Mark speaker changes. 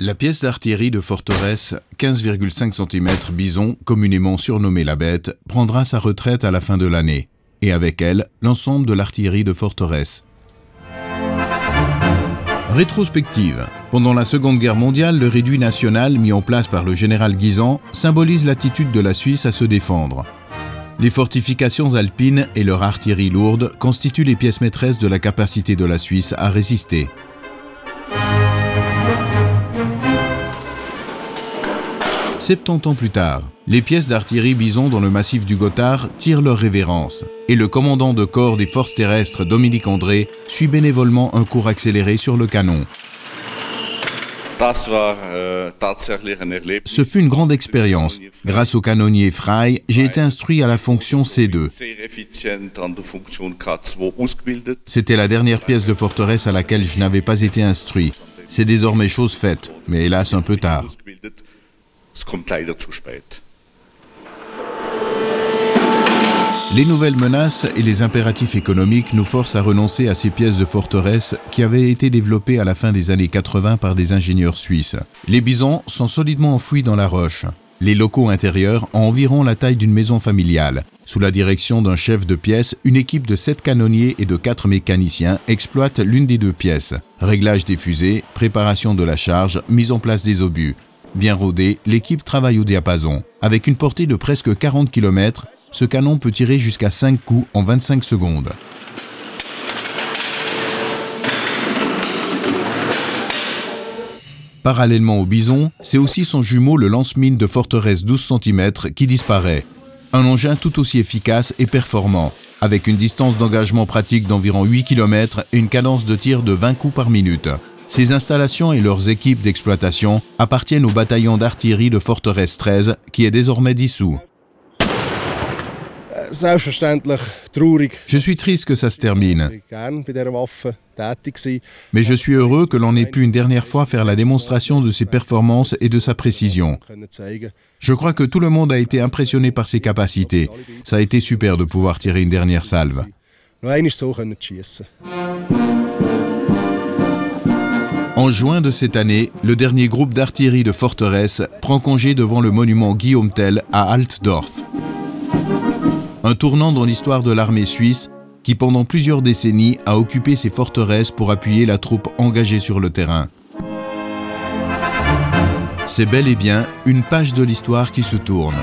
Speaker 1: La pièce d'artillerie de forteresse 15,5 cm Bison, communément surnommée la Bête, prendra sa retraite à la fin de l'année, et avec elle l'ensemble de l'artillerie de forteresse. Rétrospective. Pendant la Seconde Guerre mondiale, le réduit national mis en place par le général Guisan symbolise l'attitude de la Suisse à se défendre. Les fortifications alpines et leur artillerie lourde constituent les pièces maîtresses de la capacité de la Suisse à résister. 70 ans plus tard, les pièces d'artillerie Bison dans le massif du Gothard tirent leur révérence, et le commandant de corps des forces terrestres Dominique André suit bénévolement un cours accéléré sur le canon. Ce fut une grande expérience. Grâce au canonnier Frey, j'ai été instruit à la fonction C2. C'était la dernière pièce de forteresse à laquelle je n'avais pas été instruit. C'est désormais chose faite, mais hélas un peu tard. Les nouvelles menaces et les impératifs économiques nous forcent à renoncer à ces pièces de forteresse qui avaient été développées à la fin des années 80 par des ingénieurs suisses. Les bisons sont solidement enfouis dans la roche. Les locaux intérieurs ont environ la taille d'une maison familiale. Sous la direction d'un chef de pièce, une équipe de 7 canonniers et de 4 mécaniciens exploite l'une des deux pièces. Réglage des fusées, préparation de la charge, mise en place des obus. Bien rodé, l'équipe travaille au diapason. Avec une portée de presque 40 km, ce canon peut tirer jusqu'à 5 coups en 25 secondes. Parallèlement au bison, c'est aussi son jumeau le lance-mine de forteresse 12 cm qui disparaît. Un engin tout aussi efficace et performant, avec une distance d'engagement pratique d'environ 8 km et une cadence de tir de 20 coups par minute. Ces installations et leurs équipes d'exploitation appartiennent au bataillon d'artillerie de Forteresse 13 qui est désormais dissous. Je suis triste que ça se termine. Mais je suis heureux que l'on ait pu une dernière fois faire la démonstration de ses performances et de sa précision. Je crois que tout le monde a été impressionné par ses capacités. Ça a été super de pouvoir tirer une dernière salve. En juin de cette année, le dernier groupe d'artillerie de forteresse prend congé devant le monument Guillaume Tell à Altdorf. Un tournant dans l'histoire de l'armée suisse qui pendant plusieurs décennies a occupé ces forteresses pour appuyer la troupe engagée sur le terrain. C'est bel et bien une page de l'histoire qui se tourne.